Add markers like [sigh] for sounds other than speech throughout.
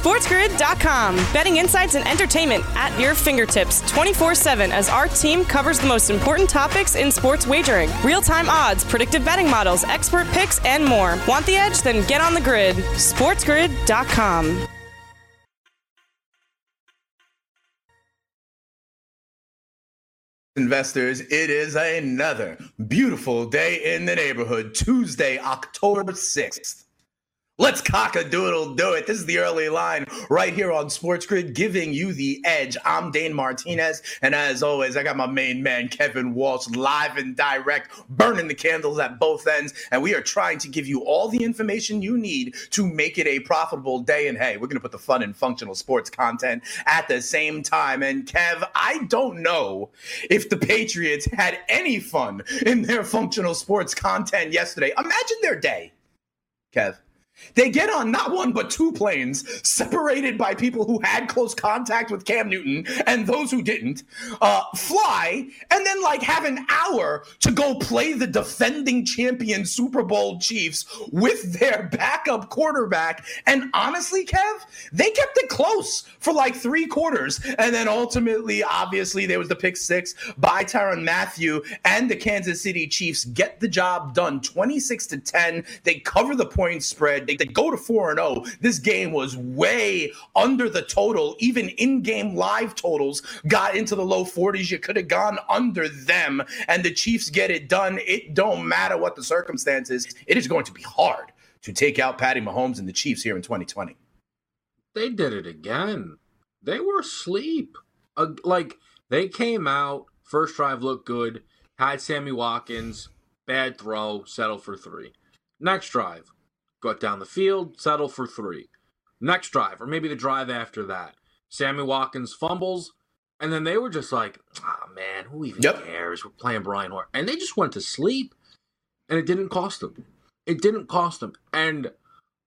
SportsGrid.com. Betting insights and entertainment at your fingertips 24 7 as our team covers the most important topics in sports wagering real time odds, predictive betting models, expert picks, and more. Want the edge? Then get on the grid. SportsGrid.com. Investors, it is another beautiful day in the neighborhood, Tuesday, October 6th. Let's cock a doodle do it. This is the early line right here on Sports Grid, giving you the edge. I'm Dane Martinez, and as always, I got my main man Kevin Walsh live and direct, burning the candles at both ends, and we are trying to give you all the information you need to make it a profitable day. And hey, we're gonna put the fun and functional sports content at the same time. And Kev, I don't know if the Patriots had any fun in their functional sports content yesterday. Imagine their day, Kev. They get on not one but two planes, separated by people who had close contact with Cam Newton and those who didn't, uh, fly, and then like have an hour to go play the defending champion Super Bowl Chiefs with their backup quarterback. And honestly, Kev, they kept it close for like three quarters. And then ultimately, obviously, there was the pick six by Tyrann Mathieu, and the Kansas City Chiefs get the job done 26 to 10. They cover the point spread. They, they go to 4 and 0. This game was way under the total. Even in-game live totals got into the low 40s. You could have gone under them and the Chiefs get it done. It don't matter what the circumstances. It is going to be hard to take out Patty Mahomes and the Chiefs here in 2020. They did it again. They were asleep. Uh, like they came out, first drive looked good, had Sammy Watkins, bad throw, settle for 3. Next drive, got down the field, settle for three. Next drive, or maybe the drive after that, Sammy Watkins fumbles, and then they were just like, "Oh man, who even yep. cares? We're playing Brian Hoyer," and they just went to sleep, and it didn't cost them. It didn't cost them, and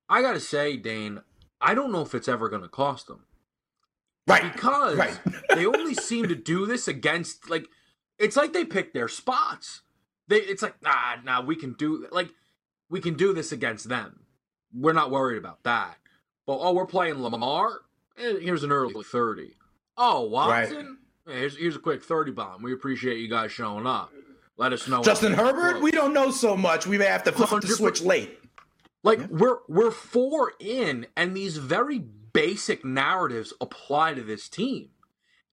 I gotta say, Dane, I don't know if it's ever gonna cost them, right? Because right. [laughs] they only seem to do this against like, it's like they pick their spots. They, it's like, nah, nah, we can do like we can do this against them. We're not worried about that. But oh, we're playing Lamar. Eh, here's an early thirty. Oh, Watson. Right. Here's here's a quick thirty bomb. We appreciate you guys showing up. Let us know. Justin Herbert. We don't know so much. We may have to flip the switch late. Like yeah. we're we're four in, and these very basic narratives apply to this team.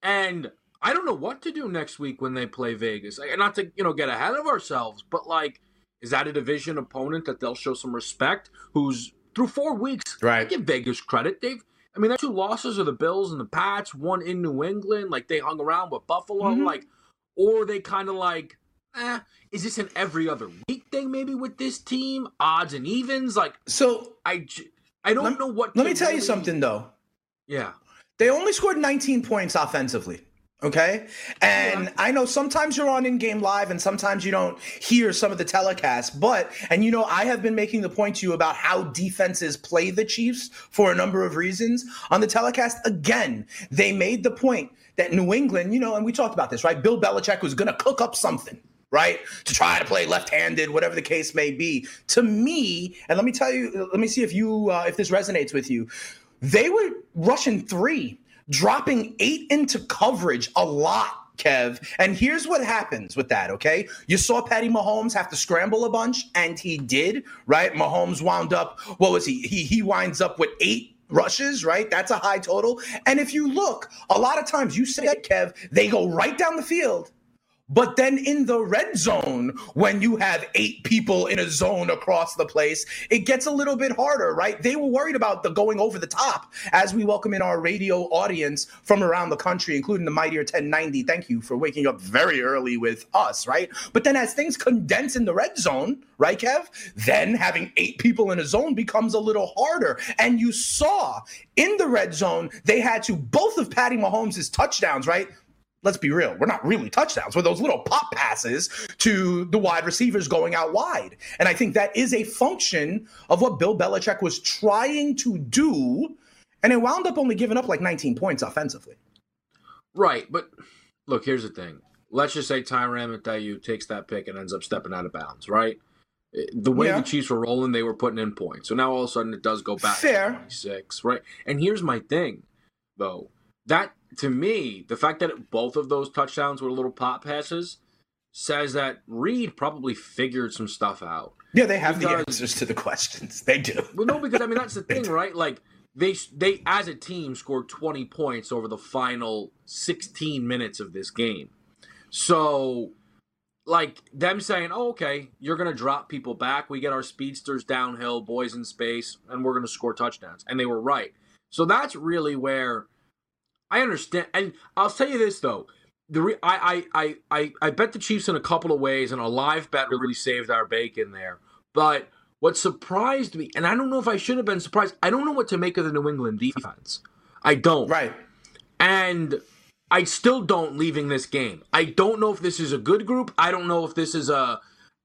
And I don't know what to do next week when they play Vegas. Not to you know get ahead of ourselves, but like is that a division opponent that they'll show some respect? Who's through four weeks? Right. give Vegas credit. They've, I mean, their two losses are the Bills and the Pats. One in New England, like they hung around with Buffalo, mm-hmm. like, or they kind of like, eh, is this an every other week thing? Maybe with this team, odds and evens. Like, so I, I don't let, know what. Let me tell really... you something though. Yeah. They only scored 19 points offensively. Okay. And yeah. I know sometimes you're on in game live and sometimes you don't hear some of the telecasts, but, and you know, I have been making the point to you about how defenses play the Chiefs for a number of reasons. On the telecast, again, they made the point that New England, you know, and we talked about this, right? Bill Belichick was going to cook up something right? To try to play left-handed, whatever the case may be. To me, and let me tell you, let me see if you uh, if this resonates with you. They were rushing three dropping eight into coverage a lot. Kev. And here's what happens with that, okay? You saw Patty Mahomes have to scramble a bunch, and he did, right? Mahomes wound up, what was he? He he winds up with eight rushes, right? That's a high total. And if you look, a lot of times you said, Kev, they go right down the field but then in the red zone, when you have eight people in a zone across the place, it gets a little bit harder, right? They were worried about the going over the top as we welcome in our radio audience from around the country, including the Mightier 1090. Thank you for waking up very early with us, right? But then as things condense in the red zone, right, Kev? Then having eight people in a zone becomes a little harder. And you saw in the red zone, they had to both of Patty Mahomes' touchdowns, right? Let's be real, we're not really touchdowns. We're those little pop passes to the wide receivers going out wide. And I think that is a function of what Bill Belichick was trying to do. And it wound up only giving up like 19 points offensively. Right. But look, here's the thing. Let's just say Tyrann Mathieu takes that pick and ends up stepping out of bounds, right? The way Yeah. the Chiefs were rolling, they were putting in points. So now all of a sudden it does go back Fair. to 26, right? And here's my thing, though. That, to me, the fact that both of those touchdowns were little pop passes says that Reid probably figured some stuff out. Yeah, they have the answers to the questions. They do. Well, no, because I mean that's the [laughs] thing, right? Like they they as a team scored 20 points over the final 16 minutes of this game. So like them saying, "Oh, okay, you're going to drop people back. We get our speedsters downhill, boys in space, and we're going to score touchdowns." And they were right. So that's really where I understand. And I'll tell you this though, the re- I, I I I I bet the Chiefs in a couple of ways, and a live bet really saved our bacon there. But what surprised me, and I don't know if I should have been surprised. I don't know what to make of the New England defense. I don't. Right. And I still don't leaving this game. I don't know if this is a good group. I don't know if this is a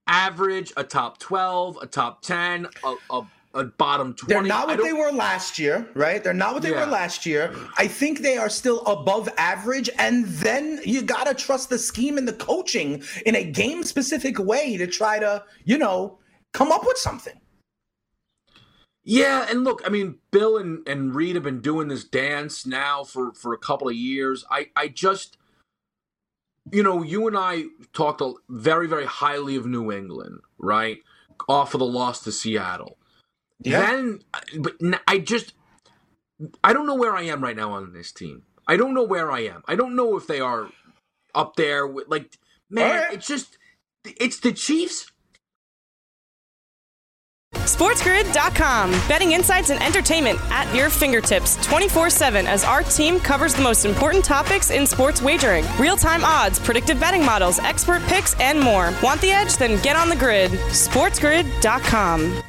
average, a top 12, a top 10, a, a, a bottom 20. They're not what they were last year, right? They're not what they Yeah. were last year. I think they are still above average. And then you got to trust the scheme and the coaching in a game specific way to try to, you know, come up with something. Yeah, and look, I mean, Bill and, and Reid have been doing this dance now for, for a couple of years. I, I just, you know, you and I talked very, very highly of New England, right? Off of the loss to Seattle. Then, uh, but I just, I don't know where I am right now on this team. I don't know where I am. I don't know if they are up there with, like, man, All right. it's just, it's the Chiefs. SportsGrid.com. Betting insights and entertainment at your fingertips 24 7 as our team covers the most important topics in sports wagering real time odds, predictive betting models, expert picks, and more. Want the edge? Then get on the grid. SportsGrid.com.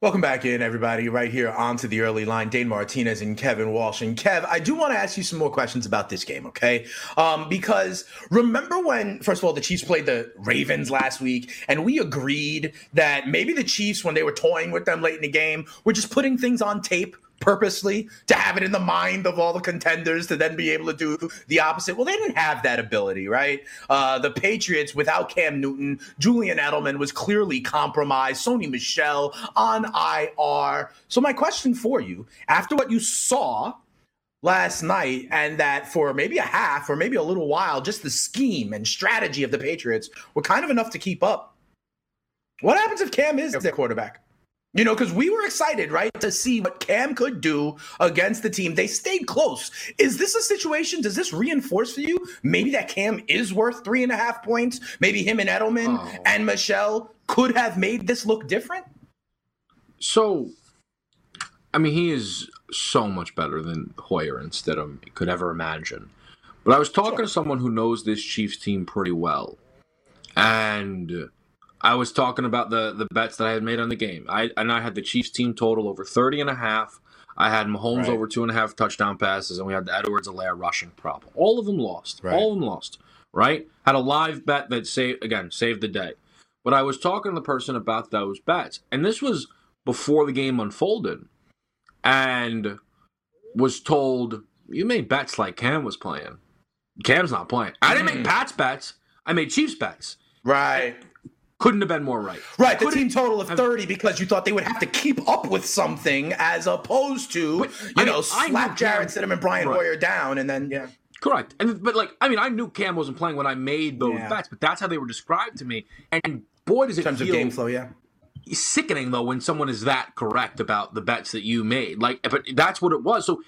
Welcome back in, everybody, right here onto the early line. Dane Martinez and Kevin Walsh. And Kev, I do want to ask you some more questions about this game, okay? Um, because remember when, first of all, the Chiefs played the Ravens last week, and we agreed that maybe the Chiefs, when they were toying with them late in the game, were just putting things on tape purposely to have it in the mind of all the contenders to then be able to do the opposite. Well, they didn't have that ability, right? Uh, the Patriots, without Cam Newton, Julian Edelman was clearly compromised. Sony Michel on IR. So, my question for you after what you saw last night, and that for maybe a half or maybe a little while, just the scheme and strategy of the Patriots were kind of enough to keep up. What happens if Cam is their quarterback? You know, because we were excited, right, to see what Cam could do against the team. They stayed close. Is this a situation? Does this reinforce for you maybe that Cam is worth three and a half points? Maybe him and Edelman Oh. and Michel could have made this look different? So, I mean, he is so much better than Hoyer and Stidham could ever imagine. But I was talking to someone who knows this Chiefs team pretty well, and I was talking about the the bets that I had made on the game. I and I had the Chiefs team total over 30 and a half. I had Mahomes Right. over two and a half touchdown passes, and we had the Edwards-Helaire rushing prop. All of them lost. Right. All of them lost. Right? Had a live bet that saved again saved the day. But I was talking to the person about those bets, and this was before the game unfolded, and was told you made bets like Cam was playing. Cam's not playing. I didn't make mm. Pat's bets. I made Chiefs bets. Right. Couldn't have been more right. Right, the team total of 30 because you thought they would have to keep up with something as opposed to, But, you I know, mean, slap Cam- Stidham and Brian Right. Hoyer down and then, yeah. Correct. And but like I mean, I knew Cam wasn't playing when I made those Yeah. bets, but that's how they were described to me. And boy, does it In terms of feel game flow, yeah. sickening though when someone is that correct about the bets that you made. Like, but that's what it was. So,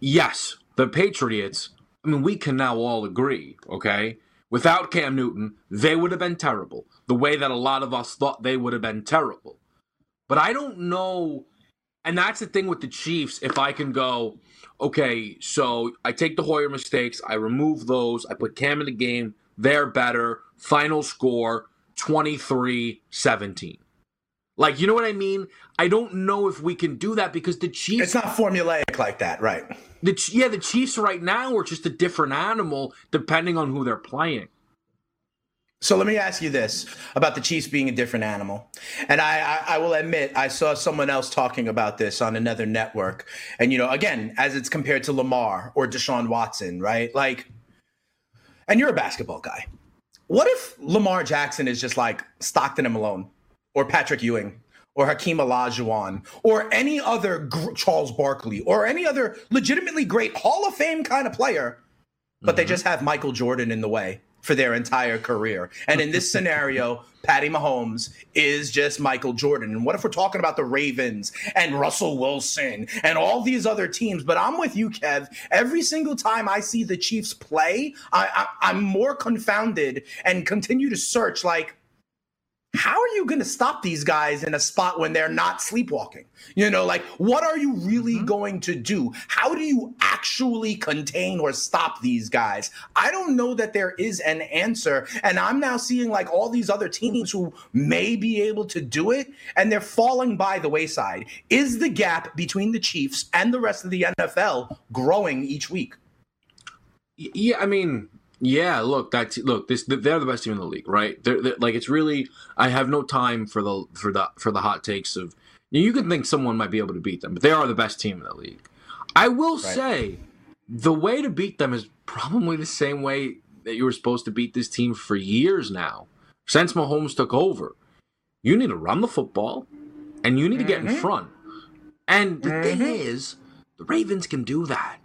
yes, the Patriots. I mean, we can now all agree, okay? Without Cam Newton, they would have been terrible. The way that a lot of us thought they would have been terrible. But I don't know. And that's the thing with the Chiefs. If I can go, okay, so I take the Hoyer mistakes, I remove those, I put Cam in the game, they're better. Final score 23 17. Like, you know what I mean? I don't know if we can do that because the Chiefs It's not formulaic like that, right? The yeah, the Chiefs right now are just a different animal depending on who they're playing. So let me ask you this about the Chiefs being a different animal. And I, I, I will admit, I saw someone else talking about this on another network. And, you know, again, as it's compared to Lamar or Deshaun Watson, right? Like, and you're a basketball guy. What if Lamar Jackson is just like Stockton and Malone or Patrick Ewing or Hakeem Olajuwon or any other gr- Charles Barkley or any other legitimately great Hall of Fame kind of player, but mm-hmm. they just have Michael Jordan in the way? for their entire career. And in this scenario, [laughs] Patty Mahomes is just Michael Jordan. And what if we're talking about the Ravens and Russell Wilson and all these other teams? But I'm with you, Kev. Every single time I see the Chiefs play, I, I, I'm more confounded and continue to search like, how are you going to stop these guys in a spot when they're not sleepwalking? You know, like what are you really mm-hmm. going to do? How do you actually contain or stop these guys? I don't know that there is an answer. And I'm now seeing like all these other teams who may be able to do it and they're falling by the wayside. Is the gap between the Chiefs and the rest of the NFL growing each week? Yeah, I mean, yeah, look, that's look. This they're the best team in the league, right? They're, they're, like it's really. I have no time for the for the for the hot takes of. You, can think someone might be able to beat them, but they are the best team in the league. I will right. say, the way to beat them is probably the same way that you were supposed to beat this team for years now, since Mahomes took over. You need to run the football, and you need to get mm-hmm. in front. And the mm-hmm. thing is, the Ravens can do that.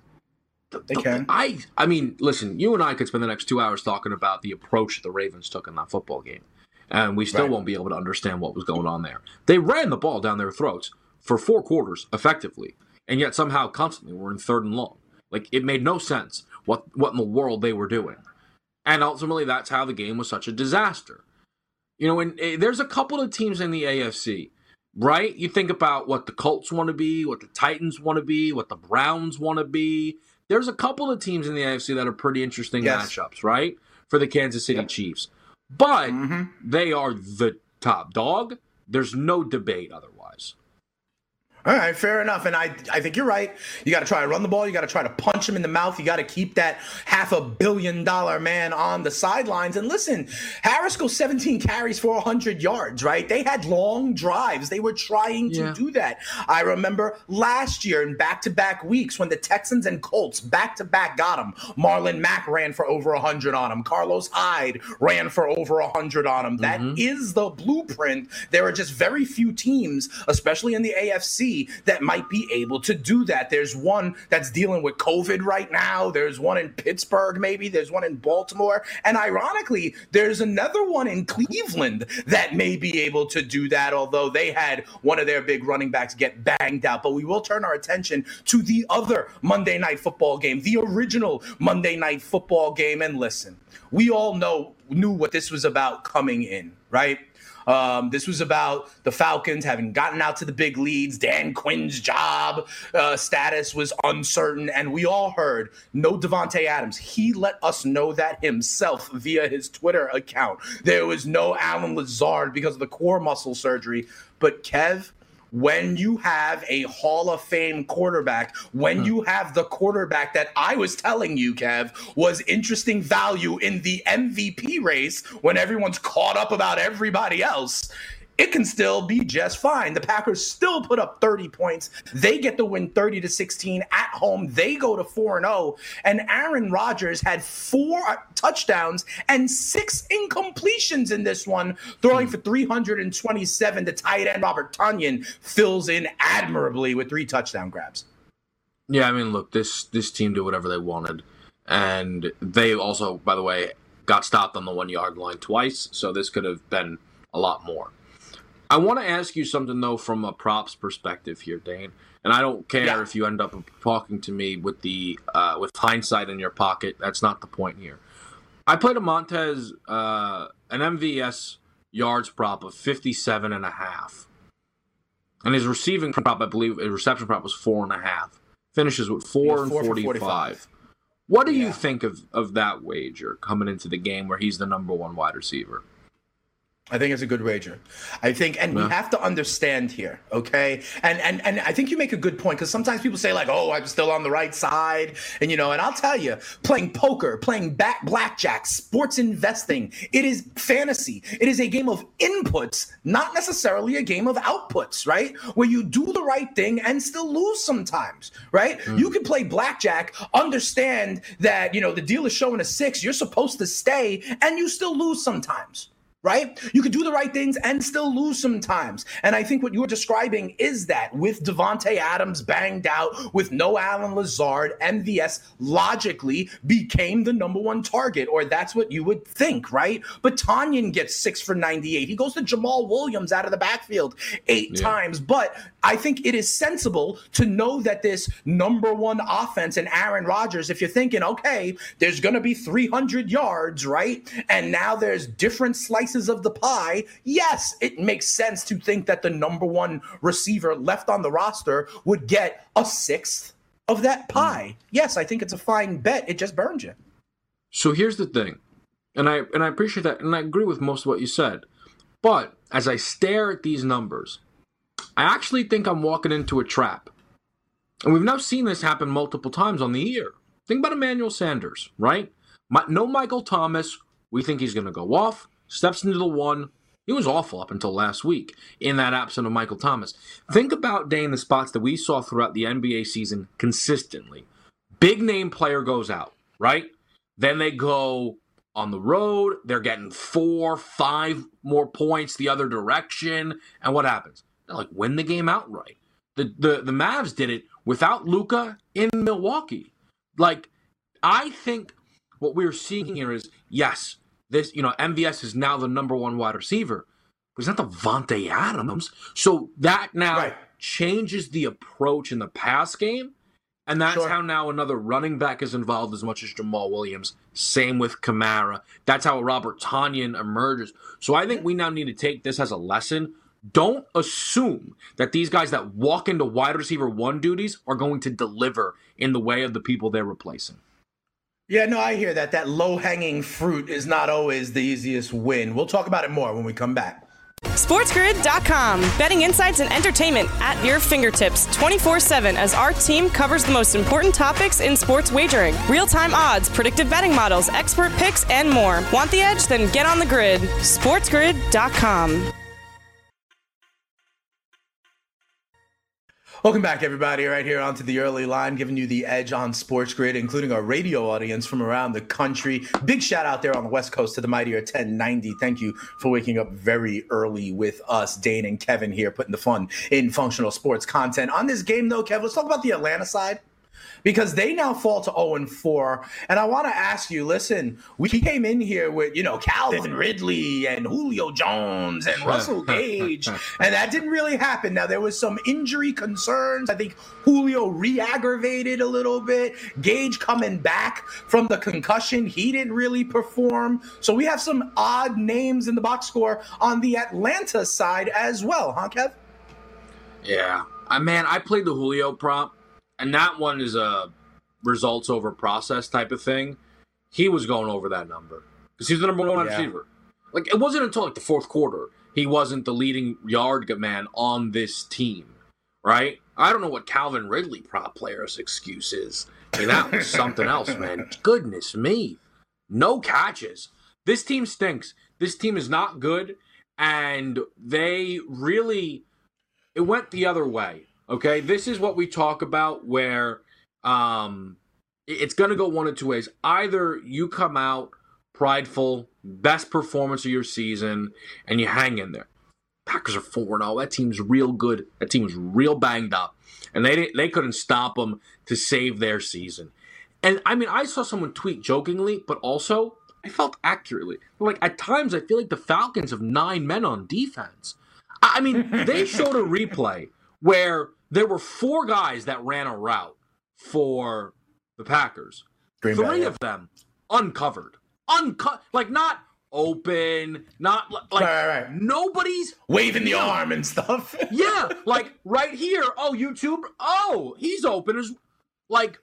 The, they can. I I mean, listen, you and I could spend the next two hours talking about the approach the Ravens took in that football game, and we still right. won't be able to understand what was going on there. They ran the ball down their throats for four quarters effectively, and yet somehow constantly were in third and long. Like it made no sense what what in the world they were doing, and ultimately that's how the game was such a disaster. You know, and uh, there's a couple of teams in the AFC right? You think about what the Colts want to be, what the Titans want to be, what the Browns want to be there's a couple of teams in the AFC that are pretty interesting yes. matchups, right? For the Kansas City yep. Chiefs. But mm-hmm. they are the top dog. There's no debate otherwise. All right, fair enough. And I, I think you're right. You got to try to run the ball. You got to try to punch him in the mouth. You got to keep that half a billion dollar man on the sidelines. And listen, Harris goes 17 carries for 100 yards, right? They had long drives. They were trying to yeah. do that. I remember last year in back to back weeks when the Texans and Colts back to back got him. Marlon Mack ran for over 100 on him. Carlos Hyde ran for over 100 on him. Mm-hmm. That is the blueprint. There are just very few teams, especially in the AFC that might be able to do that. There's one that's dealing with COVID right now. There's one in Pittsburgh, maybe. There's one in Baltimore. And ironically, there's another one in Cleveland that may be able to do that, although they had one of their big running backs get banged out. But we will turn our attention to the other Monday night football game, the original Monday night football game. And listen, we all know knew what this was about coming in, right? Um, this was about the Falcons having gotten out to the big leads. Dan Quinn's job uh, status was uncertain, and we all heard no Davante Adams. He let us know that himself via his Twitter account. There was no Allen Lazard because of the core muscle surgery. But Kev, when you have a Hall of Fame quarterback, when hmm. you have the quarterback that I was telling you, Kev, was interesting value in the MVP race when everyone's caught up about everybody else it can still be just fine. The Packers still put up 30 points. They get the win 30 to 16 at home. They go to 4 and 0 and Aaron Rodgers had four touchdowns and six incompletions in this one, throwing for 327. The tight end Robert Tonyan fills in admirably with three touchdown grabs. Yeah, I mean, look, this this team did whatever they wanted. And they also, by the way, got stopped on the 1-yard line twice, so this could have been a lot more. I want to ask you something though from a props perspective here, Dane. And I don't care yeah. if you end up talking to me with the uh, with hindsight in your pocket. That's not the point here. I played a Montez uh, an MVS yards prop of 57 and a half. And his receiving prop, I believe, his reception prop was four and a half. Finishes with four yeah, and 45. What do yeah. you think of, of that wager coming into the game where he's the number one wide receiver? I think it's a good wager. I think, and yeah. we have to understand here, okay? And and and I think you make a good point because sometimes people say like, "Oh, I'm still on the right side," and you know, and I'll tell you, playing poker, playing back blackjack, sports investing, it is fantasy. It is a game of inputs, not necessarily a game of outputs, right? Where you do the right thing and still lose sometimes, right? Mm. You can play blackjack, understand that you know the deal is showing a six, you're supposed to stay, and you still lose sometimes right? You could do the right things and still lose sometimes. And I think what you're describing is that with Davante Adams banged out, with no Allen Lazard, MVS logically became the number one target, or that's what you would think, right? But Tonyan gets six for 98. He goes to Jamaal Williams out of the backfield eight yeah. times. But I think it is sensible to know that this number one offense and Aaron Rodgers, if you're thinking, okay, there's going to be 300 yards, right? And now there's different slices of the pie. Yes, it makes sense to think that the number one receiver left on the roster would get a sixth of that pie. Mm. Yes, I think it's a fine bet. It just burns you. So here's the thing. And I and I appreciate that and I agree with most of what you said. But as I stare at these numbers, I actually think I'm walking into a trap. And we've now seen this happen multiple times on the year. Think about Emmanuel Sanders, right? My, no Michael Thomas. We think he's going to go off. Steps into the one. He was awful up until last week in that absence of Michael Thomas. Think about in the spots that we saw throughout the NBA season consistently. Big name player goes out, right? Then they go on the road. They're getting four, five more points the other direction. And what happens? They like win the game outright. The the the Mavs did it without Luka in Milwaukee. Like I think what we're seeing here is yes, this you know MVS is now the number one wide receiver, but it's not the Davante Adams. So that now right. changes the approach in the pass game. And that's sure. how now another running back is involved as much as Jamaal Williams. Same with Kamara. That's how Robert Tonyan emerges. So I think we now need to take this as a lesson don't assume that these guys that walk into wide receiver one duties are going to deliver in the way of the people they're replacing. Yeah, no, I hear that. That low hanging fruit is not always the easiest win. We'll talk about it more when we come back. SportsGrid.com. Betting insights and entertainment at your fingertips 24 7 as our team covers the most important topics in sports wagering real time odds, predictive betting models, expert picks, and more. Want the edge? Then get on the grid. SportsGrid.com. Welcome back, everybody, right here onto the early line, giving you the edge on Sports Grid, including our radio audience from around the country. Big shout out there on the West Coast to the Mightier 1090. Thank you for waking up very early with us, Dane and Kevin here, putting the fun in functional sports content. On this game, though, Kev, let's talk about the Atlanta side because they now fall to 0 and 4. And I want to ask you listen, we came in here with, you know, Calvin Ridley and Julio Jones and [laughs] Russell Gage, and that didn't really happen. Now, there was some injury concerns. I think Julio re aggravated a little bit. Gage coming back from the concussion, he didn't really perform. So we have some odd names in the box score on the Atlanta side as well, huh, Kev? Yeah. Uh, man, I played the Julio prop and that one is a results over process type of thing. He was going over that number because he's the number one yeah. receiver. Like it wasn't until like the fourth quarter he wasn't the leading yard man on this team, right? I don't know what Calvin Ridley prop player's excuse is. I mean, that was [laughs] something else, man. Goodness me, no catches. This team stinks. This team is not good, and they really it went the other way. Okay, this is what we talk about where um, it's going to go one of two ways. Either you come out prideful, best performance of your season, and you hang in there. Packers are 4 0. That team's real good. That team's real banged up. And they, they couldn't stop them to save their season. And I mean, I saw someone tweet jokingly, but also I felt accurately. Like at times, I feel like the Falcons have nine men on defense. I mean, they showed a replay where there were four guys that ran a route for the Packers. Green Three Bay, yeah. of them uncovered. Uncut like not open, not like right, right, right. nobody's waving the arm and stuff. [laughs] yeah, like right here. Oh, YouTube. Oh, he's open as like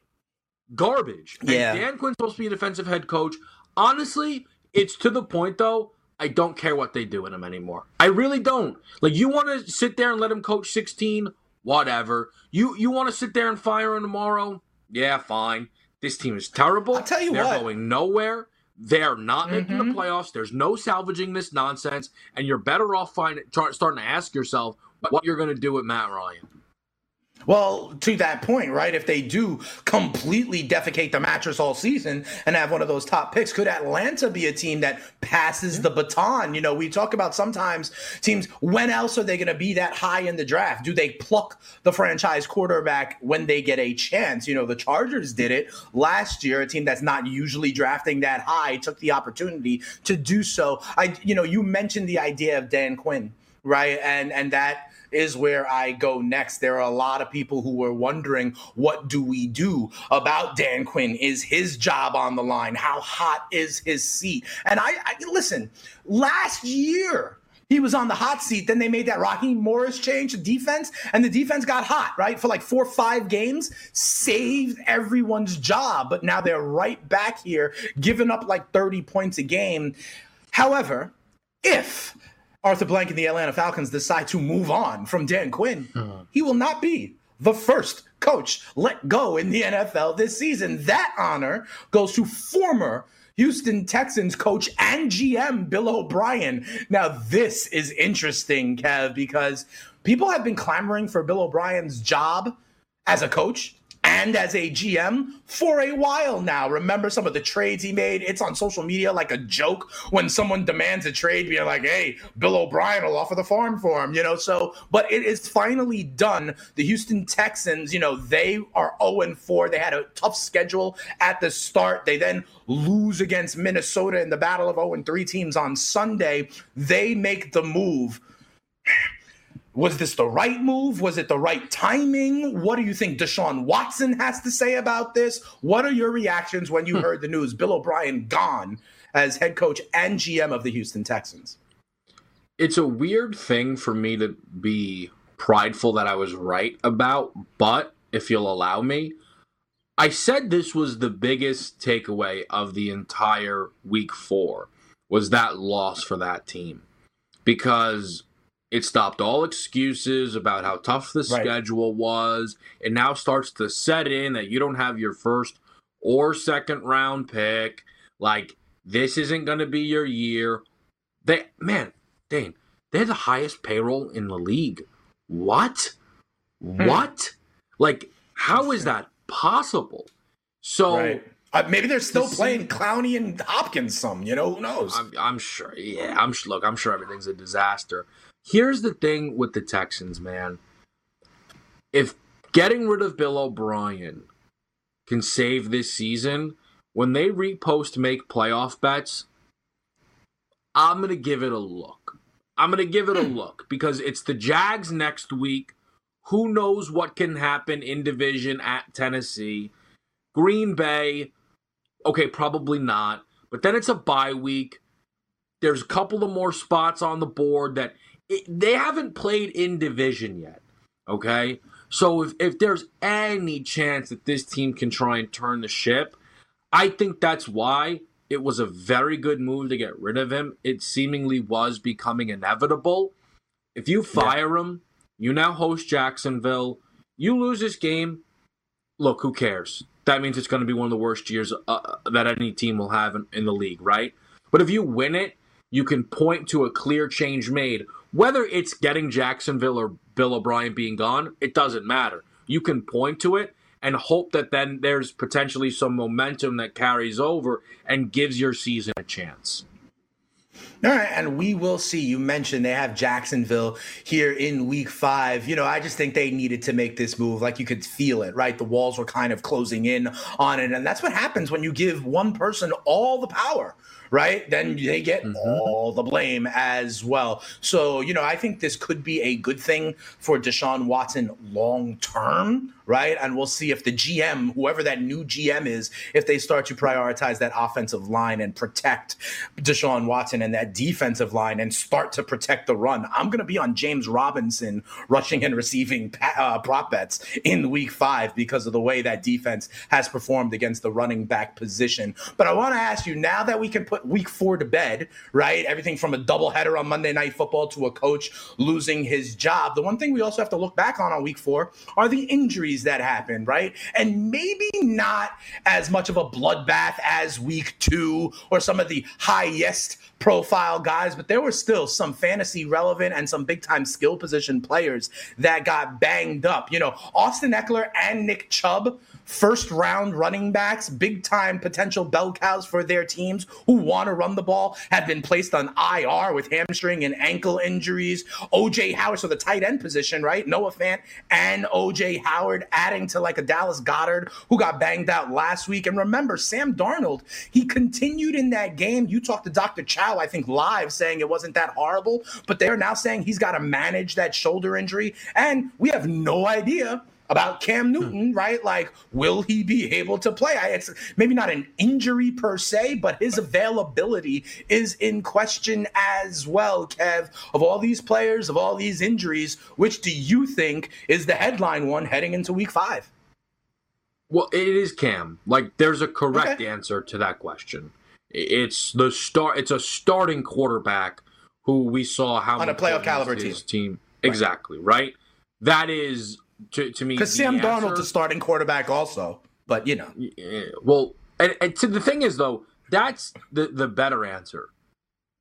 garbage. And yeah. Dan Quinn's supposed to be a defensive head coach. Honestly, it's to the point though. I don't care what they do with him anymore. I really don't. Like you want to sit there and let him coach 16, whatever. You you want to sit there and fire him tomorrow? Yeah, fine. This team is terrible. I'll tell you They're what. going nowhere. They're not making Mm-hmm. the playoffs. There's no salvaging this nonsense, and you're better off finding, start- starting to ask yourself what you're going to do with Matt Ryan. Well, to that point, right? If they do completely defecate the mattress all season and have one of those top picks, could Atlanta be a team that passes the baton? You know, we talk about sometimes teams, when else are they going to be that high in the draft? Do they pluck the franchise quarterback when they get a chance? You know, the Chargers did it last year, a team that's not usually drafting that high took the opportunity to do so. I, you know, you mentioned the idea of Dan Quinn, right? And, and that, is where I go next. There are a lot of people who were wondering, what do we do about Dan Quinn? Is his job on the line? How hot is his seat? And I, I listen, last year, he was on the hot seat. Then they made that Rocky Morris change to defense, and the defense got hot, right? For like four or five games, saved everyone's job. But now they're right back here, giving up like 30 points a game. However, if Arthur Blank and the Atlanta Falcons decide to move on from Dan Quinn, hmm. he will not be the first coach let go in the NFL this season. That honor goes to former Houston Texans coach and GM Bill O'Brien. Now, this is interesting, Kev, because people have been clamoring for Bill O'Brien's job as a coach and as a GM for a while now. Remember some of the trades he made? It's on social media like a joke when someone demands a trade, being like, hey, Bill O'Brien will offer the farm for him, you know? So, but it is finally done. The Houston Texans, you know, they are 0 4. They had a tough schedule at the start. They then lose against Minnesota in the battle of 0 3 teams on Sunday. They make the move was this the right move? Was it the right timing? What do you think Deshaun Watson has to say about this? What are your reactions when you hmm. heard the news? Bill O'Brien gone as head coach and GM of the Houston Texans. It's a weird thing for me to be prideful that I was right about, but if you'll allow me, I said this was the biggest takeaway of the entire week four was that loss for that team because it stopped all excuses about how tough the Right. schedule was. It now starts to set in that you don't have your first or second round pick. Like this isn't going to be your year. They man, Dane, they're the highest payroll in the league. What? What? Like how is that possible? So Uh, maybe they're still playing Clowney and Hopkins some, you know, who knows? I'm, I'm sure. Yeah, I'm look. I'm sure everything's a disaster. Here's the thing with the Texans, man. If getting rid of Bill O'Brien can save this season, when they repost make playoff bets, I'm gonna give it a look. I'm gonna give it a hmm. look because it's the Jags next week. Who knows what can happen in division at Tennessee? Green Bay, okay, probably not. But then it's a bye week. There's a couple of more spots on the board that it, they haven't played in division yet. Okay, so if if there's any chance that this team can try and turn the ship, I think that's why it was a very good move to get rid of him. It seemingly was becoming inevitable. If you fire him, you now host Jacksonville. You lose this game. Look, who cares? That means it's going to be one of the worst years uh, that any team will have in, in the league, right? But if you win it, you can point to a clear change made. Whether it's getting Jacksonville or Bill O'Brien being gone, it doesn't matter. You can point to it and hope that then there's potentially some momentum that carries over and gives your season a chance. All right, and we will see. You mentioned they have Jacksonville here in week five. You know, I just think they needed to make this move. Like you could feel it, right? The walls were kind of closing in on it. And that's what happens when you give one person all the power, right? Then they get all the blame as well. So, you know, I think this could be a good thing for Deshaun Watson long term, right? And we'll see if the GM, whoever that new GM is, if they start to prioritize that offensive line and protect Deshaun Watson and that defensive line and start to protect the run. I'm going to be on James Robinson rushing and receiving uh, prop bets in week five because of the way that defense has performed against the running back position. But I want to ask you now that we can put week four to bed, right? Everything from a doubleheader on Monday Night Football to a coach losing his job. The one thing we also have to look back on on week four are the injuries that happened, right? And maybe not as much of a bloodbath as week two or some of the highest profile guys, but there were still some fantasy relevant and some big time skill position players that got banged up. You know, Austin Ekeler and Nick Chubb first round running backs, big time potential bell cows for their teams who want to run the ball, have been placed on IR with hamstring and ankle injuries. OJ Howard, so the tight end position, right? Noah Fant and OJ Howard adding to like a Dallas Goedert who got banged out last week. And remember, Sam Darnold, he continued in that game. You talked to Dr. Chao, I think, live saying it wasn't that horrible, but they're now saying he's got to manage that shoulder injury. And we have no idea about Cam hmm. Newton, right? Like, will he be able to play? I, it's maybe not an injury per se, but his availability is in question as well. Kev, of all these players, of all these injuries, which do you think is the headline one heading into Week Five? Well, it is Cam. Like, there's a correct okay. answer to that question. It's the start. It's a starting quarterback who we saw how on a playoff caliber team. team. Exactly right. That is to, to me because Sam Darnold's a starting quarterback also. But you know, yeah, well, and, and to, the thing is though, that's the the better answer.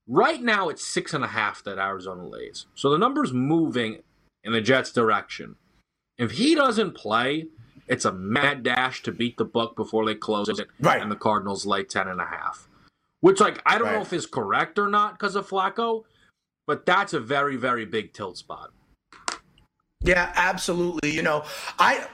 Right now, it's six and a half that Arizona lays, so the number's moving in the Jets' direction. If he doesn't play, it's a mad dash to beat the book before they close it, right. and the Cardinals lay ten and a half. Which, like, I don't right. know if is correct or not because of Flacco, but that's a very, very big tilt spot. Yeah, absolutely. You know, I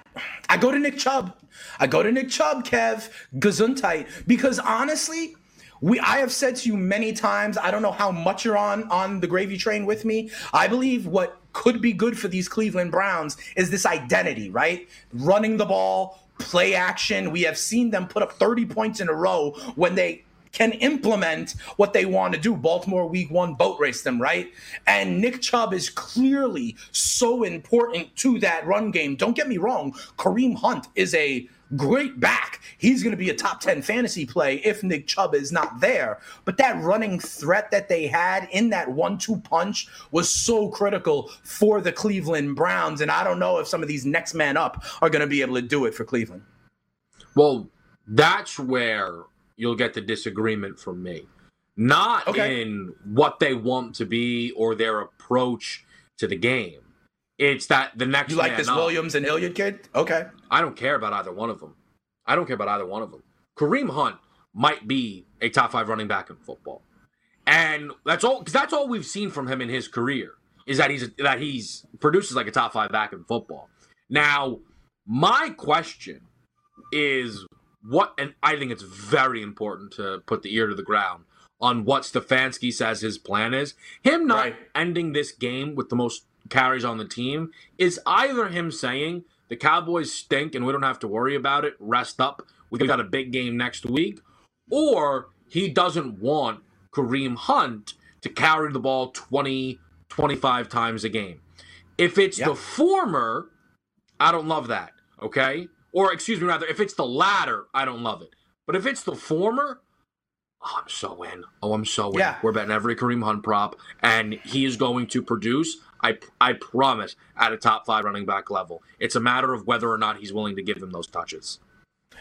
I go to Nick Chubb. I go to Nick Chubb, Kev, Gesundheit, because honestly, we I have said to you many times, I don't know how much you're on on the gravy train with me. I believe what could be good for these Cleveland Browns is this identity, right? Running the ball, play action. We have seen them put up 30 points in a row when they can implement what they want to do. Baltimore week one boat race them, right? And Nick Chubb is clearly so important to that run game. Don't get me wrong, Kareem Hunt is a great back. He's going to be a top 10 fantasy play if Nick Chubb is not there. But that running threat that they had in that one two punch was so critical for the Cleveland Browns. And I don't know if some of these next man up are going to be able to do it for Cleveland. Well, that's where you'll get the disagreement from me. Not okay. in what they want to be or their approach to the game. It's that the next. You like this up, Williams and Hilliard kid? Okay. I don't care about either one of them. I don't care about either one of them. Kareem Hunt might be a top five running back in football, and that's all because that's all we've seen from him in his career is that he's that he's produces like a top five back in football. Now, my question is what, and I think it's very important to put the ear to the ground on what Stefanski says his plan is. Him not right. ending this game with the most carries on the team is either him saying the Cowboys stink and we don't have to worry about it, rest up, we got a big game next week, or he doesn't want Kareem Hunt to carry the ball 20, 25 times a game. If it's yep. the former, I don't love that, okay? Or excuse me, rather, if it's the latter, I don't love it. But if it's the former, oh, I'm so in. Oh, I'm so in. Yeah. We're betting every Kareem Hunt prop, and he is going to produce. I I promise at a top five running back level. It's a matter of whether or not he's willing to give him those touches.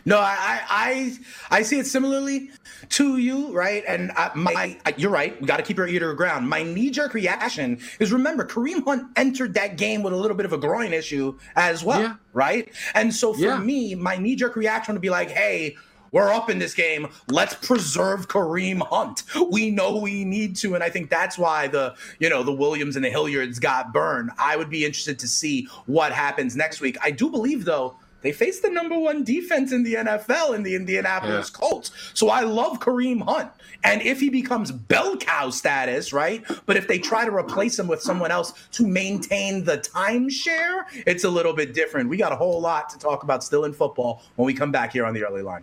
No, I, I I see it similarly to you, right? And I, my, I, you're right. We got to keep our ear to the ground. My knee jerk reaction is remember Kareem Hunt entered that game with a little bit of a groin issue as well, yeah. right? And so for yeah. me, my knee jerk reaction would be like, hey. We're up in this game. Let's preserve Kareem Hunt. We know we need to, and I think that's why the you know the Williams and the Hilliards got burned. I would be interested to see what happens next week. I do believe though they face the number one defense in the NFL in the Indianapolis yeah. Colts. So I love Kareem Hunt. And if he becomes bell cow status, right? But if they try to replace him with someone else to maintain the timeshare, it's a little bit different. We got a whole lot to talk about still in football when we come back here on the early line.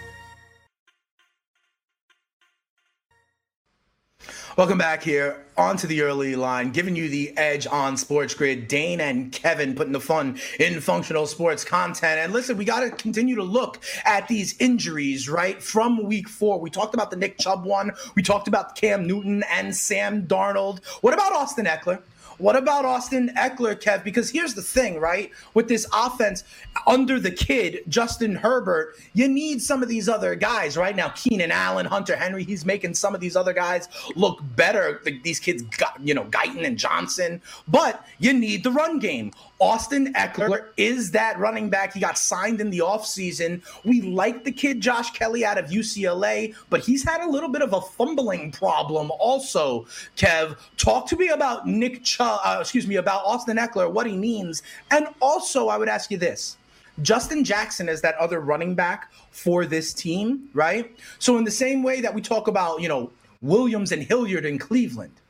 Welcome back here onto the early line, giving you the edge on Sports Grid. Dane and Kevin putting the fun in functional sports content. And listen, we got to continue to look at these injuries, right? From week four, we talked about the Nick Chubb one, we talked about Cam Newton and Sam Darnold. What about Austin Ekeler? What about Austin Ekeler, Kev? Because here's the thing, right? With this offense under the kid, Justin Herbert, you need some of these other guys right now. Keenan Allen, Hunter Henry, he's making some of these other guys look better. These kids got, you know, Guyton and Johnson, but you need the run game. Austin Ekeler is that running back. He got signed in the offseason. We like the kid Josh Kelley out of UCLA, but he's had a little bit of a fumbling problem also. Kev, talk to me about Nick Chubb, uh, excuse me, about Austin Ekeler, what he means. And also, I would ask you this. Justin Jackson is that other running back for this team, right? So in the same way that we talk about, you know, Williams and Hilliard in Cleveland,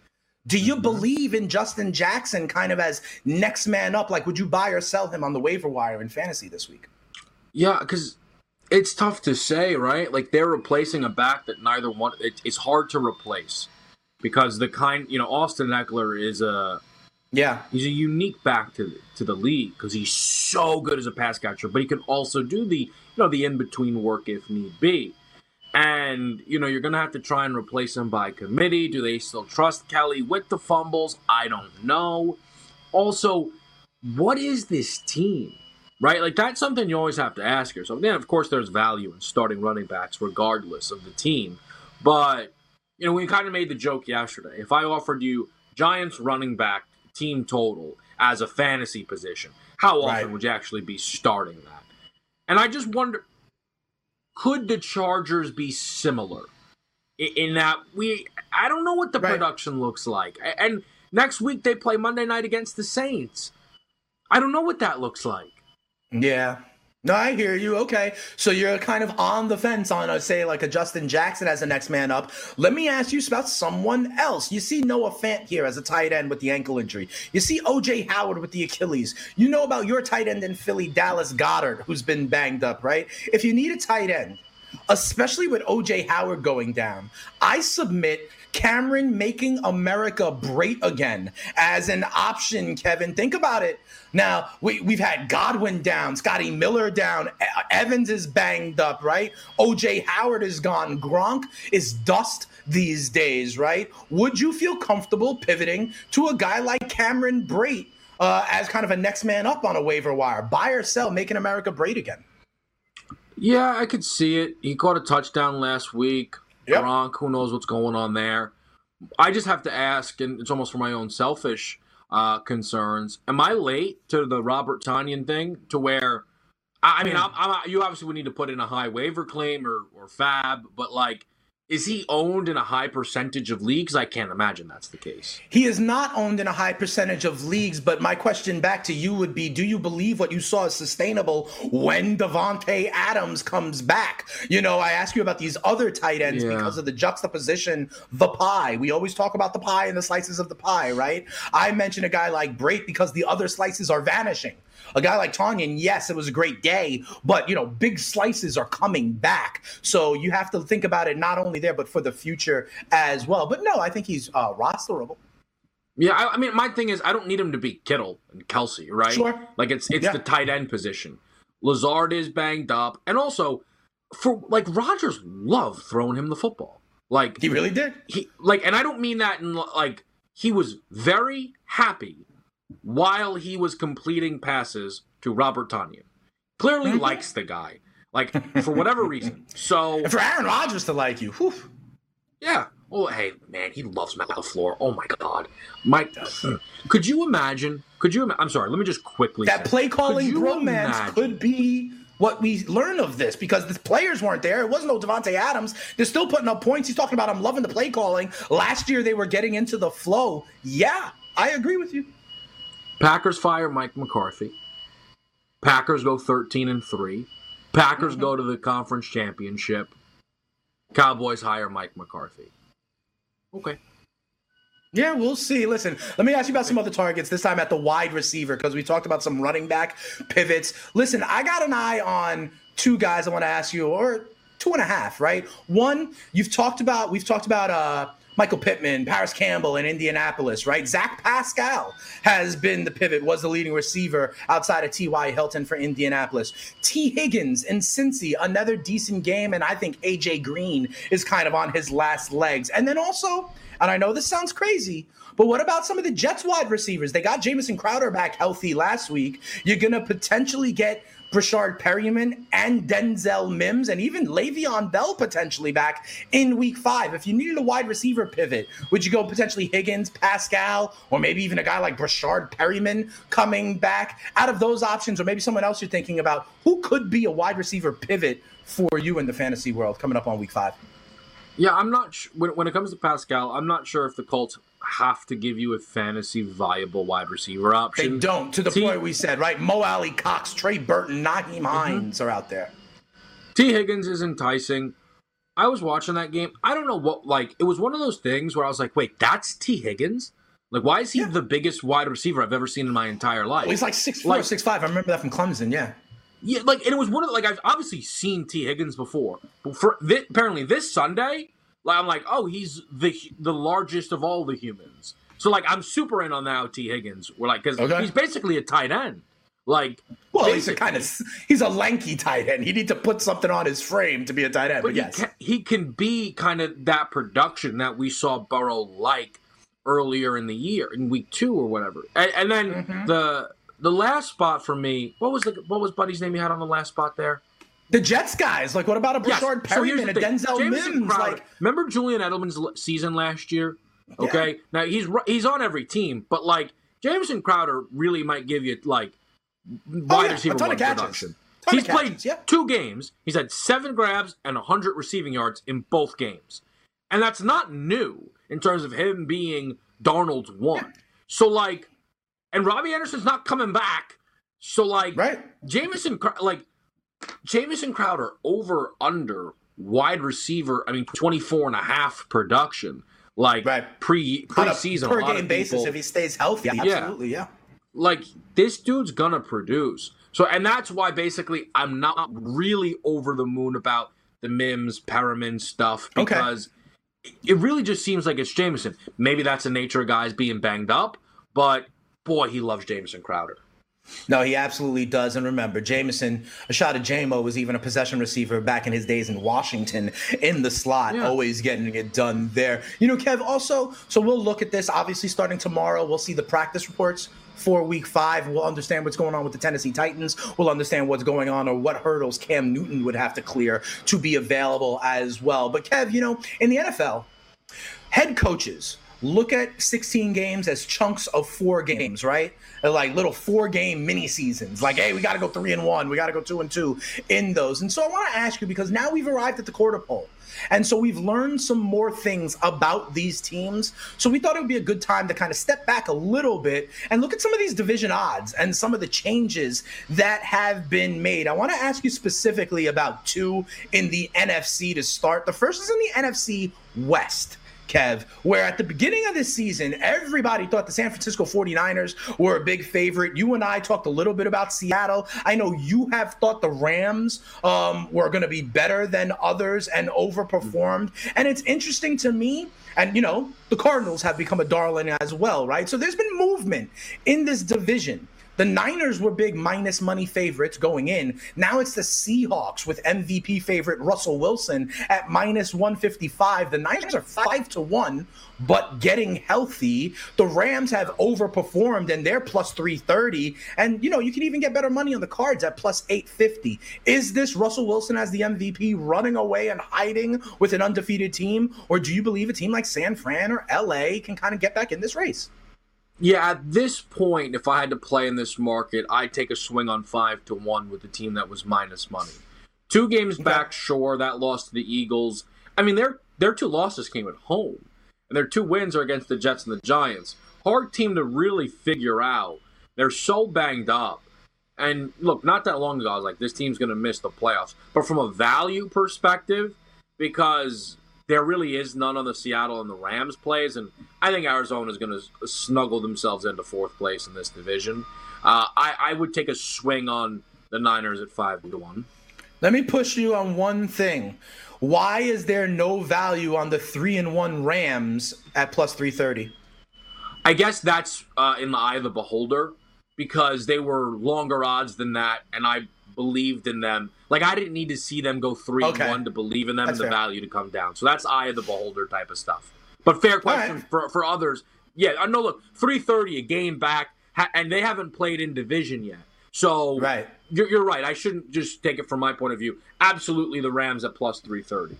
do you mm-hmm. believe in Justin Jackson kind of as next man up? Like, would you buy or sell him on the waiver wire in fantasy this week? Yeah, because it's tough to say, right? Like they're replacing a back that neither one. It, it's hard to replace because the kind, you know, Austin Ekeler is a yeah, he's a unique back to to the league because he's so good as a pass catcher, but he can also do the you know the in between work if need be. And, you know, you're going to have to try and replace him by committee. Do they still trust Kelley with the fumbles? I don't know. Also, what is this team? Right? Like, that's something you always have to ask yourself. Then, of course, there's value in starting running backs regardless of the team. But, you know, we kind of made the joke yesterday. If I offered you Giants running back team total as a fantasy position, how often right. would you actually be starting that? And I just wonder could the Chargers be similar in that we? I don't know what the right. production looks like, and next week they play Monday night against the Saints. I don't know what that looks like. Yeah, no, I hear you. Okay. So you're kind of on the fence on, a, uh, say, like a Justin Jackson as the next man up. Let me ask you about someone else. You see Noah Fant here as a tight end with the ankle injury. You see OJ Howard with the Achilles. You know about your tight end in Philly, Dallas Goedert, who's been banged up, right? If you need a tight end, especially with OJ Howard going down, I submit Cameron making America great again as an option, Kevin. Think about it. Now, we, we've had Godwin down, Scotty Miller down, Evans is banged up, right? OJ Howard is gone, Gronk is dust these days, right? Would you feel comfortable pivoting to a guy like Cameron Brate uh, as kind of a next man up on a waiver wire? Buy or sell, making America great again? Yeah, I could see it. He caught a touchdown last week. Yep. Gronk, who knows what's going on there? I just have to ask, and it's almost for my own selfish uh, concerns. Am I late to the Robert Tonyan thing? To where, I, I mean, I'm, I'm, you obviously would need to put in a high waiver claim or or fab, but like, is he owned in a high percentage of leagues? I can't imagine that's the case. He is not owned in a high percentage of leagues, but my question back to you would be do you believe what you saw is sustainable when Davante Adams comes back? You know, I ask you about these other tight ends yeah. because of the juxtaposition, the pie. We always talk about the pie and the slices of the pie, right? I mentioned a guy like Brate because the other slices are vanishing. A guy like Tonyan, yes, it was a great day, but you know, big slices are coming back. So you have to think about it not only there, but for the future as well. But no, I think he's uh, rosterable. Yeah, I, I, mean, my thing is, I don't need him to be Kittle and Kelsey, right? Sure. Like it's it's yeah. the tight end position. Lazard is banged up, and also for like Rodgers loved throwing him the football. Like he really did. He like, and I don't mean that in like he was very happy while he was completing passes to Robert Tonyan. Clearly likes the guy, like [laughs] for whatever reason. So and for Aaron Rodgers to like you, whew. yeah. Oh, hey, man, he loves Matt LaFleur. Oh my God, Mike. Hmm. Could you imagine? Could you? I'm sorry. Let me just quickly. That play calling romance could be what we learn of this because the players weren't there. It wasn't no Davante Adams. They're still putting up points. He's talking about I'm loving the play calling. Last year they were getting into the flow. Yeah, I agree with you. Packers fire Mike McCarthy. Packers go 13 and 3. Packers mm-hmm. go to the conference championship. Cowboys hire Mike McCarthy. Okay. Yeah, we'll see. Listen, let me ask you about some other targets, this time at the wide receiver, because we talked about some running back pivots. Listen, I got an eye on two guys I want to ask you, or two and a half, right? One, you've talked about, we've talked about uh Michael Pittman, Parris Campbell in Indianapolis, right? Zach Pascal has been the pivot, was the leading receiver outside of T.Y. Hilton for Indianapolis. Tee Higgins in Cincy, another decent game. And I think A.J. Green is kind of on his last legs. And then also, and I know this sounds crazy, but what about some of the Jets wide receivers? They got Jamison Crowder back healthy last week. You're going to potentially get Breshad Perriman and Denzel Mims and even Le'Veon Bell potentially back in week five. If you needed a wide receiver pivot, would you go potentially Higgins, Pascal, or maybe even a guy like Breshad Perriman coming back? Out of those options, or maybe someone else you're thinking about, who could be a wide receiver pivot for you in the fantasy world coming up on week five? Yeah, I'm not sh- when, when it comes to Pascal, I'm not sure if the Colts have to give you a fantasy viable wide receiver option. They don't. To the T- point we said, right? Mo Alie-Cox, Trey Burton, Nyheim mm-hmm. Hines are out there. Tee Higgins is enticing. I was watching that game. I don't know what like it was one of those things where I was like, wait, that's Tee Higgins? Like, why is he yeah. the biggest wide receiver I've ever seen in my entire life? Well, he's like six four, like, six five. I remember that from Clemson. Yeah. Yeah, like, and it was one of the, like I've obviously seen Tee Higgins before, but for apparently this Sunday, like I'm like, oh, he's the the largest of all the humans. So like I'm super in on now Tee Higgins. We're like because okay. he's basically a tight end. Like, well, basically. he's a kind of he's a lanky tight end. He need to put something on his frame to be a tight end. But, but yes, he can, he can be kind of that production that we saw Burrow like earlier in the year in week two or whatever. And, and then mm-hmm. the the last spot for me, what was the what was Buddy's name you had on the last spot there? The Jets guys, like what about a Breshad yes. Perriman, so a Denzel Jamison Mims? Crowder. Like, remember Julian Edelman's season last year? Okay, yeah. now he's he's on every team, but like Jamison Crowder really might give you like oh, wide oh, yeah. receiver one production. He's played yeah. two games. He's had seven grabs and 100 receiving yards in both games. And that's not new in terms of him being Darnold's one. So, like, and Robbie Anderson's not coming back. So, like, right. Jamison, like, Jamison Crowder over under wide receiver, I mean, 24 and a half production. Like right. pre preseason per game basis if he stays healthy. Absolutely, yeah. yeah. Like this dude's gonna produce. So and that's why basically I'm not really over the moon about the Mims Perriman stuff because okay. it really just seems like it's Jamison. Maybe that's the nature of guys being banged up, but boy, he loves Jamison Crowder. No, he absolutely does. And remember, Jamison, a shot of JMO was even a possession receiver back in his days in Washington in the slot, yeah. always getting it done there. You know, Kev, also, so we'll look at this obviously starting tomorrow. We'll see the practice reports for week five. We'll understand what's going on with the Tennessee Titans. We'll understand what's going on or what hurdles Cam Newton would have to clear to be available as well. But, Kev, you know, in the NFL, head coaches look at 16 games as chunks of four games, right? Like little four game mini seasons. Like, hey, we got to go three and one, we got to go two and two in those. And so I want to ask you because now we've arrived at the quarter pole. And so we've learned some more things about these teams. So we thought it would be a good time to kind of step back a little bit and look at some of these division odds and some of the changes that have been made. I want to ask you specifically about two in the NFC to start. The first is in the NFC West. Kev, where at the beginning of this season, everybody thought the San Francisco 49ers were a big favorite. You and I talked a little bit about Seattle. I know you have thought the Rams um, were going to be better than others and overperformed. And it's interesting to me. And, you know, the Cardinals have become a darling as well, right? So there's been movement in this division. The Niners were big minus money favorites going in. Now it's the Seahawks with MVP favorite Russell Wilson at minus 155. The Niners are 5 to 1, but getting healthy. The Rams have overperformed and they're plus 330. And, you know, you can even get better money on the cards at plus 850. Is this Russell Wilson as the MVP running away and hiding with an undefeated team? Or do you believe a team like San Fran or LA can kind of get back in this race? Yeah, at this point, if I had to play in this market, I'd take a swing on five to one with the team that was minus money. Two games okay. back, sure, that loss to the Eagles. I mean, their their two losses came at home, and their two wins are against the Jets and the Giants. Hard team to really figure out. They're so banged up. And look, not that long ago, I was like, this team's going to miss the playoffs. But from a value perspective, because there really is none on the Seattle and the Rams plays, and I think Arizona is going to snuggle themselves into fourth place in this division. Uh, I, I would take a swing on the Niners at five to one. Let me push you on one thing. Why is there no value on the three and one Rams at plus 330? I guess that's uh, in the eye of the beholder because they were longer odds than that, and I believed in them. Like I didn't need to see them go three okay. and one to believe in them that's and the fair. value to come down. So that's eye of the beholder type of stuff. But fair question right. for for others. Yeah, uh, I know. Look, three thirty a game back, and they haven't played in division yet. So right. You're, you're right. I shouldn't just take it from my point of view. Absolutely, the Rams at plus three thirty.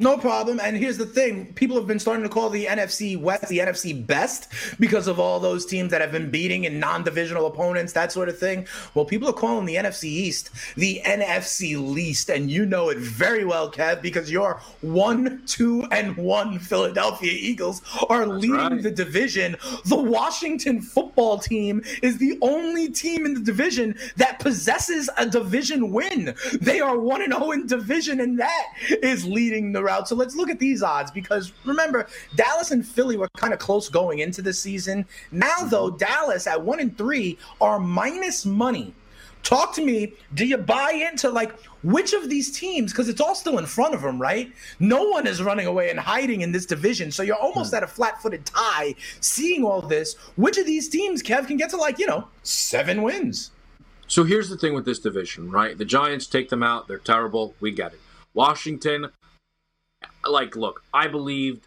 No problem. And here's the thing people have been starting to call the NFC West the NFC best because of all those teams that have been beating in non divisional opponents, that sort of thing. Well, people are calling the NFC East the NFC least. And you know it very well, Kev, because your one, two, and one Philadelphia Eagles are That's leading right. the division. The Washington football team is the only team in the division that possesses a division win. They are 1 0 in division, and that is leading the route. So let's look at these odds because remember, Dallas and Philly were kind of close going into the season. Now, though, Dallas at one and three are minus money. Talk to me. Do you buy into like which of these teams? Because it's all still in front of them, right? No one is running away and hiding in this division. So you're almost hmm. at a flat footed tie seeing all this. Which of these teams, Kev, can get to like, you know, seven wins? So here's the thing with this division, right? The Giants take them out. They're terrible. We get it. Washington, like, look, I believed.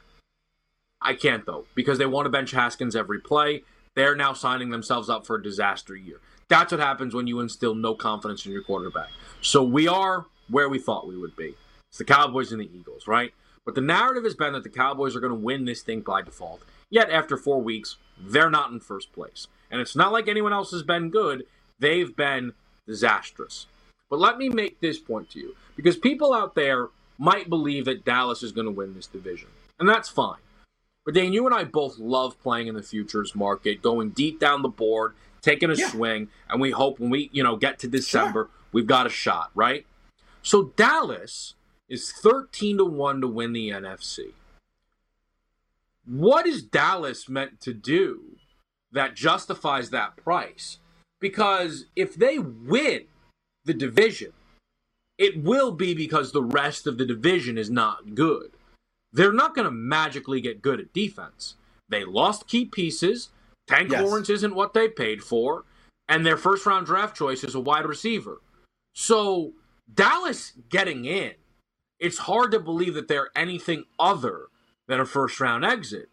I can't though because they want to bench Haskins every play. They're now signing themselves up for a disaster year. That's what happens when you instill no confidence in your quarterback. So we are where we thought we would be. It's the Cowboys and the Eagles, right? But the narrative has been that the Cowboys are going to win this thing by default. Yet after four weeks, they're not in first place. And it's not like anyone else has been good. They've been disastrous. But let me make this point to you because people out there might believe that Dallas is going to win this division. And that's fine. But Dane, you and I both love playing in the futures market, going deep down the board, taking a yeah. swing, and we hope when we, you know, get to December, sure. we've got a shot, right? So Dallas is 13 to 1 to win the NFC. What is Dallas meant to do that justifies that price? Because if they win the division, it will be because the rest of the division is not good. They're not going to magically get good at defense. They lost key pieces. Tank yes. Lawrence isn't what they paid for, and their first round draft choice is a wide receiver. So, Dallas getting in, it's hard to believe that they're anything other than a first round exit.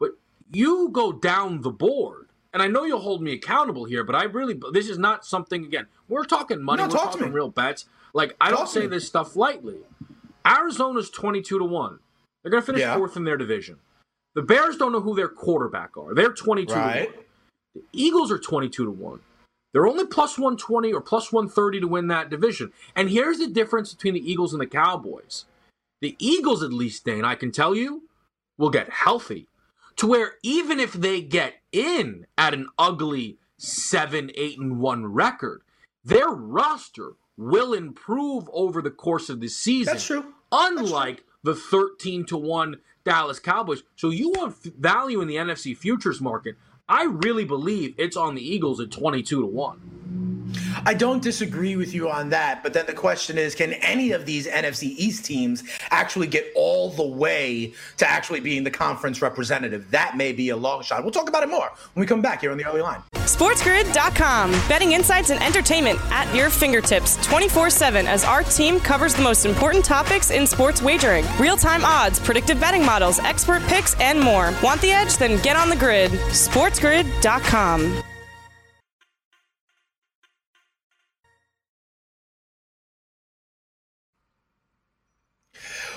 But you go down the board, and I know you'll hold me accountable here, but I really, this is not something, again, we're talking money. No, we're talk talking real bets. Like I talk don't say this stuff lightly. Arizona's twenty-two to one. They're going to finish yeah. fourth in their division. The Bears don't know who their quarterback are. They're twenty-two right. to one. The Eagles are twenty-two to one. They're only plus 120 or plus 130 to win that division. And here's the difference between the Eagles and the Cowboys. The Eagles, at least, Dane, I can tell you, will get healthy to where even if they get in at an ugly 7 8 and 1 record, their roster will improve over the course of the season. That's true. Unlike That's true. the 13 to 1 Dallas Cowboys. So you want value in the NFC futures market. I really believe it's on the Eagles at 22 to 1. I don't disagree with you on that, but then the question is can any of these NFC East teams actually get all the way to actually being the conference representative? That may be a long shot. We'll talk about it more when we come back here on the early line. SportsGrid.com. Betting insights and entertainment at your fingertips 24 7 as our team covers the most important topics in sports wagering real time odds, predictive betting models, expert picks, and more. Want the edge? Then get on the grid. SportsGrid.com.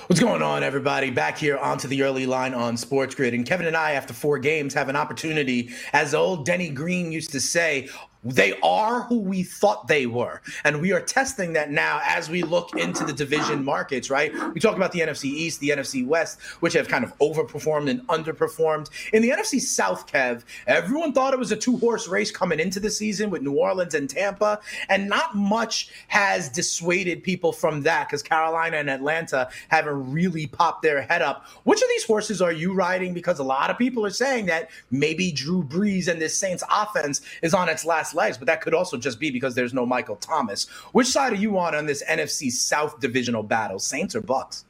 What's going on, everybody? Back here onto the early line on SportsGrid. And Kevin and I, after four games, have an opportunity, as old Denny Green used to say, they are who we thought they were. And we are testing that now as we look into the division markets, right? We talk about the NFC East, the NFC West, which have kind of overperformed and underperformed. In the NFC South, Kev, everyone thought it was a two horse race coming into the season with New Orleans and Tampa. And not much has dissuaded people from that because Carolina and Atlanta haven't really popped their head up. Which of these horses are you riding? Because a lot of people are saying that maybe Drew Brees and this Saints offense is on its last legs, but that could also just be because there's no Michael Thomas. Which side are you on on this NFC South divisional battle, Saints or Bucks?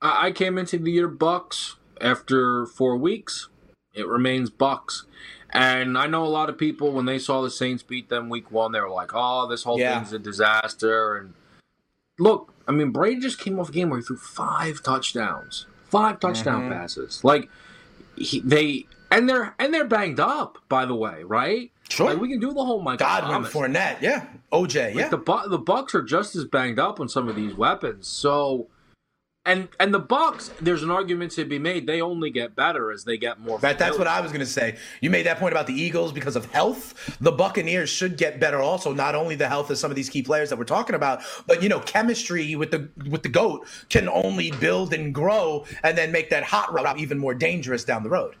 I came into the year Bucks after four weeks. It remains Bucks. And I know a lot of people when they saw the Saints beat them week one, they were like, "Oh, this whole yeah. thing's a disaster." And look, I mean, Brady just came off a game where he threw five touchdowns, 5 touchdown mm-hmm. passes. Like he, they and they're and they're banged up, by the way, right? Sure, like we can do the whole Michael Godwin, Thomas. Fournette, yeah, OJ, yeah. Like the the Bucks are just as banged up on some of these weapons, so and and the Bucks, there's an argument to be made. They only get better as they get more. Right, that's what I was going to say. You made that point about the Eagles because of health. The Buccaneers should get better also. Not only the health of some of these key players that we're talking about, but you know, chemistry with the with the goat can only build and grow, and then make that hot route even more dangerous down the road.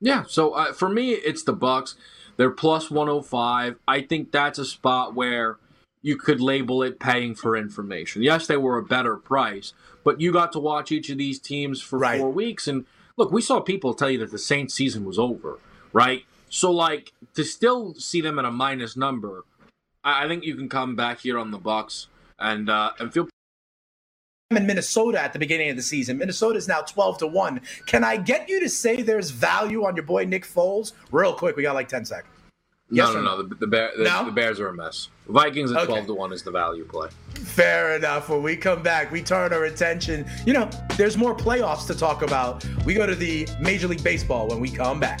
Yeah. So uh, for me, it's the Bucks. They're plus 105. I think that's a spot where you could label it paying for information. Yes, they were a better price, but you got to watch each of these teams for right. four weeks. And look, we saw people tell you that the Saints season was over, right? So, like, to still see them at a minus number, I, I think you can come back here on the Bucks and uh, and feel in Minnesota at the beginning of the season. Minnesota is now 12 to 1. Can I get you to say there's value on your boy Nick Foles? Real quick, we got like 10 seconds. Yes no, no, no. The, the, Bear, the, no? the, Bears are a mess. Vikings at okay. 12 to 1 is the value play. Fair enough. When we come back, we turn our attention. You know, there's more playoffs to talk about. We go to the Major League Baseball when we come back.